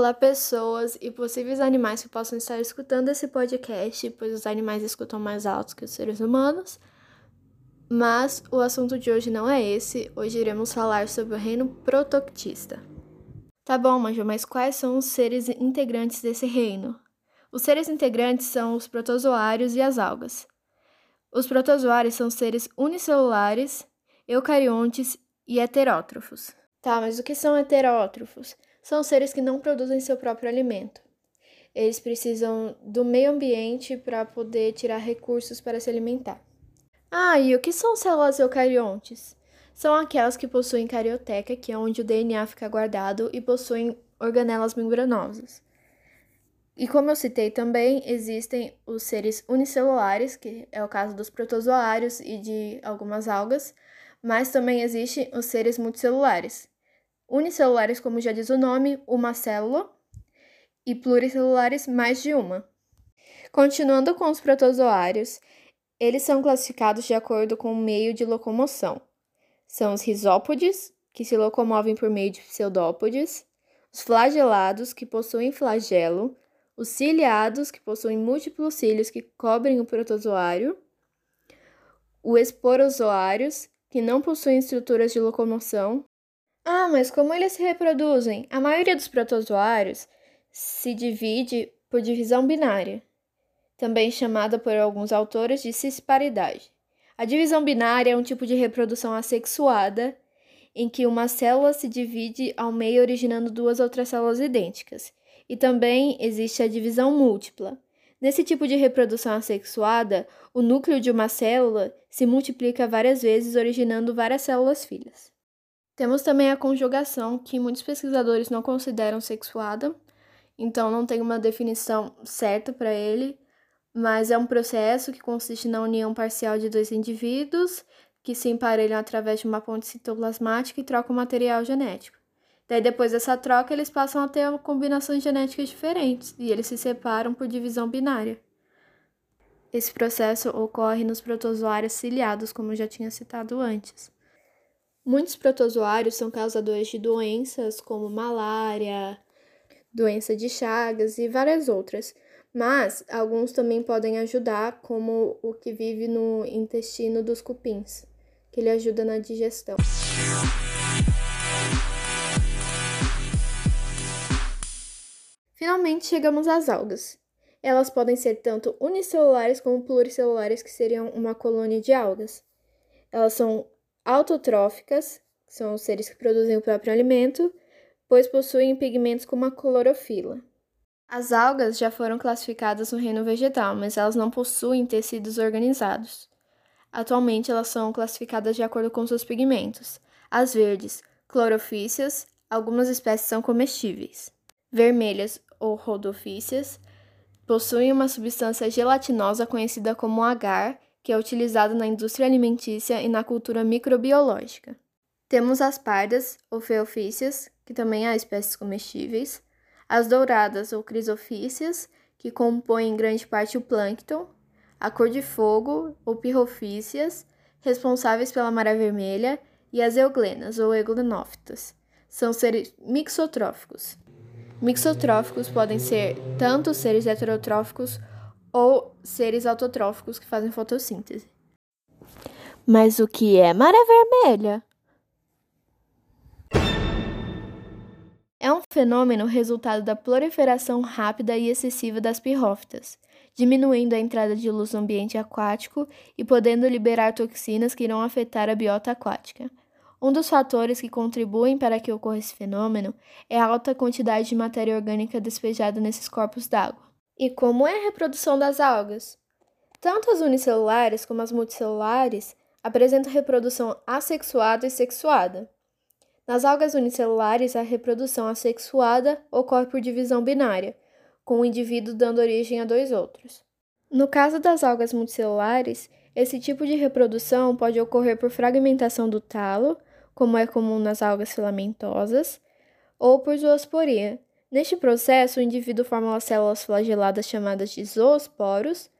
Olá, pessoas e possíveis animais que possam estar escutando esse podcast, pois os animais escutam mais altos que os seres humanos. Mas o assunto de hoje não é esse. Hoje iremos falar sobre o reino protoctista. Tá bom, Manjo, mas quais são os seres integrantes desse reino? Os seres integrantes são os protozoários e as algas. Os protozoários são seres unicelulares, eucariontes e heterótrofos. Tá, mas o que são heterótrofos? São seres que não produzem seu próprio alimento. Eles precisam do meio ambiente para poder tirar recursos para se alimentar. Ah, e o que são células eucariontes? São aquelas que possuem carioteca, que é onde o DNA fica guardado, e possuem organelas membranosas. E como eu citei também, existem os seres unicelulares, que é o caso dos protozoários e de algumas algas, mas também existem os seres multicelulares, unicelulares, como já diz o nome, uma célula, e pluricelulares, mais de uma. Continuando com os protozoários, eles são classificados de acordo com o meio de locomoção. São os risópodes, que se locomovem por meio de pseudópodes, os flagelados, que possuem flagelo, os ciliados, que possuem múltiplos cílios que cobrem o protozoário, os esporozoários, que não possuem estruturas de locomoção, ah, mas como eles se reproduzem? A maioria dos protozoários se divide por divisão binária, também chamada por alguns autores de cisparidade. A divisão binária é um tipo de reprodução assexuada em que uma célula se divide ao meio originando duas outras células idênticas. E também existe a divisão múltipla. Nesse tipo de reprodução assexuada, o núcleo de uma célula se multiplica várias vezes, originando várias células filhas. Temos também a conjugação, que muitos pesquisadores não consideram sexuada, então não tem uma definição certa para ele, mas é um processo que consiste na união parcial de dois indivíduos que se emparelham através de uma ponte citoplasmática e trocam material genético. Daí, depois dessa troca, eles passam a ter combinações genéticas diferentes e eles se separam por divisão binária. Esse processo ocorre nos protozoários ciliados, como eu já tinha citado antes. Muitos protozoários são causadores de doenças como malária, doença de Chagas e várias outras, mas alguns também podem ajudar, como o que vive no intestino dos cupins, que ele ajuda na digestão. Finalmente chegamos às algas. Elas podem ser tanto unicelulares como pluricelulares, que seriam uma colônia de algas. Elas são autotróficas, que são os seres que produzem o próprio alimento, pois possuem pigmentos como a clorofila. As algas já foram classificadas no reino vegetal, mas elas não possuem tecidos organizados. Atualmente, elas são classificadas de acordo com seus pigmentos. As verdes, clorofícias, algumas espécies são comestíveis. Vermelhas ou rodofícias possuem uma substância gelatinosa conhecida como agar, que é utilizado na indústria alimentícia e na cultura microbiológica. Temos as pardas, ou feofícias, que também há espécies comestíveis, as douradas, ou crisofícias, que compõem grande parte o plâncton, a cor de fogo, ou pirrofícias, responsáveis pela maré vermelha, e as euglenas, ou eglenófitas, são seres mixotróficos. Mixotróficos podem ser tanto seres heterotróficos ou seres autotróficos que fazem fotossíntese. Mas o que é maré vermelha? É um fenômeno resultado da proliferação rápida e excessiva das pirrófitas, diminuindo a entrada de luz no ambiente aquático e podendo liberar toxinas que irão afetar a biota aquática. Um dos fatores que contribuem para que ocorra esse fenômeno é a alta quantidade de matéria orgânica despejada nesses corpos d'água. E como é a reprodução das algas? Tanto as unicelulares como as multicelulares apresentam reprodução assexuada e sexuada. Nas algas unicelulares, a reprodução assexuada ocorre por divisão binária, com o indivíduo dando origem a dois outros. No caso das algas multicelulares, esse tipo de reprodução pode ocorrer por fragmentação do talo, como é comum nas algas filamentosas, ou por zoosporia, Neste processo, o indivíduo forma as células flageladas chamadas de zoosporos,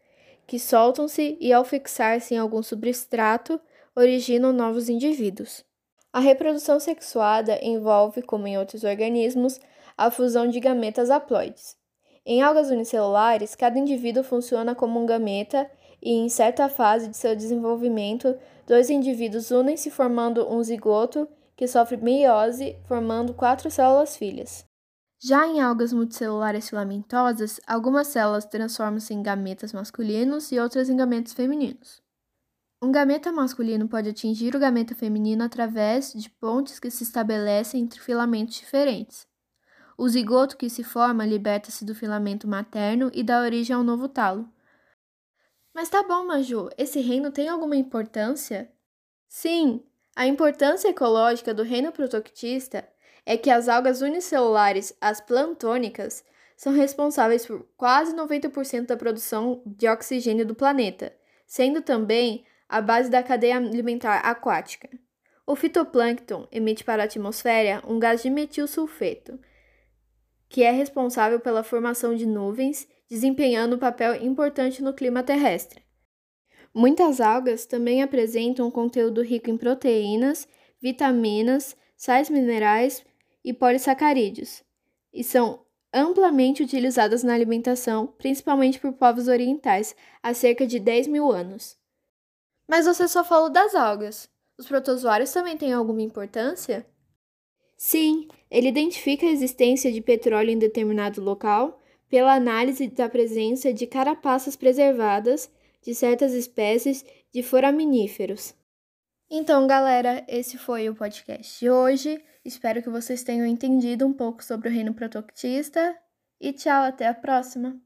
que soltam-se e, ao fixar-se em algum substrato, originam novos indivíduos. A reprodução sexuada envolve, como em outros organismos, a fusão de gametas haploides. Em algas unicelulares, cada indivíduo funciona como um gameta e, em certa fase de seu desenvolvimento, dois indivíduos unem-se formando um zigoto que sofre meiose, formando quatro células filhas. Já em algas multicelulares filamentosas, algumas células transformam-se em gametas masculinos e outras em gametas femininos. Um gameta masculino pode atingir o gameta feminino através de pontes que se estabelecem entre filamentos diferentes. O zigoto que se forma liberta-se do filamento materno e dá origem ao novo talo. Mas tá bom, Maju, esse reino tem alguma importância? Sim, a importância ecológica do reino protoctista é que as algas unicelulares, as plantônicas, são responsáveis por quase 90% da produção de oxigênio do planeta, sendo também a base da cadeia alimentar aquática. O fitoplâncton emite para a atmosfera um gás de metilsulfeto, que é responsável pela formação de nuvens, desempenhando um papel importante no clima terrestre. Muitas algas também apresentam um conteúdo rico em proteínas, vitaminas, sais minerais e polissacarídeos, e são amplamente utilizadas na alimentação, principalmente por povos orientais, há cerca de 10 mil anos. Mas você só falou das algas. Os protozoários também têm alguma importância? Sim, ele identifica a existência de petróleo em determinado local pela análise da presença de carapaças preservadas de certas espécies de foraminíferos. Então, galera, esse foi o podcast de hoje. Espero que vocês tenham entendido um pouco sobre o reino protoctista e tchau, até a próxima!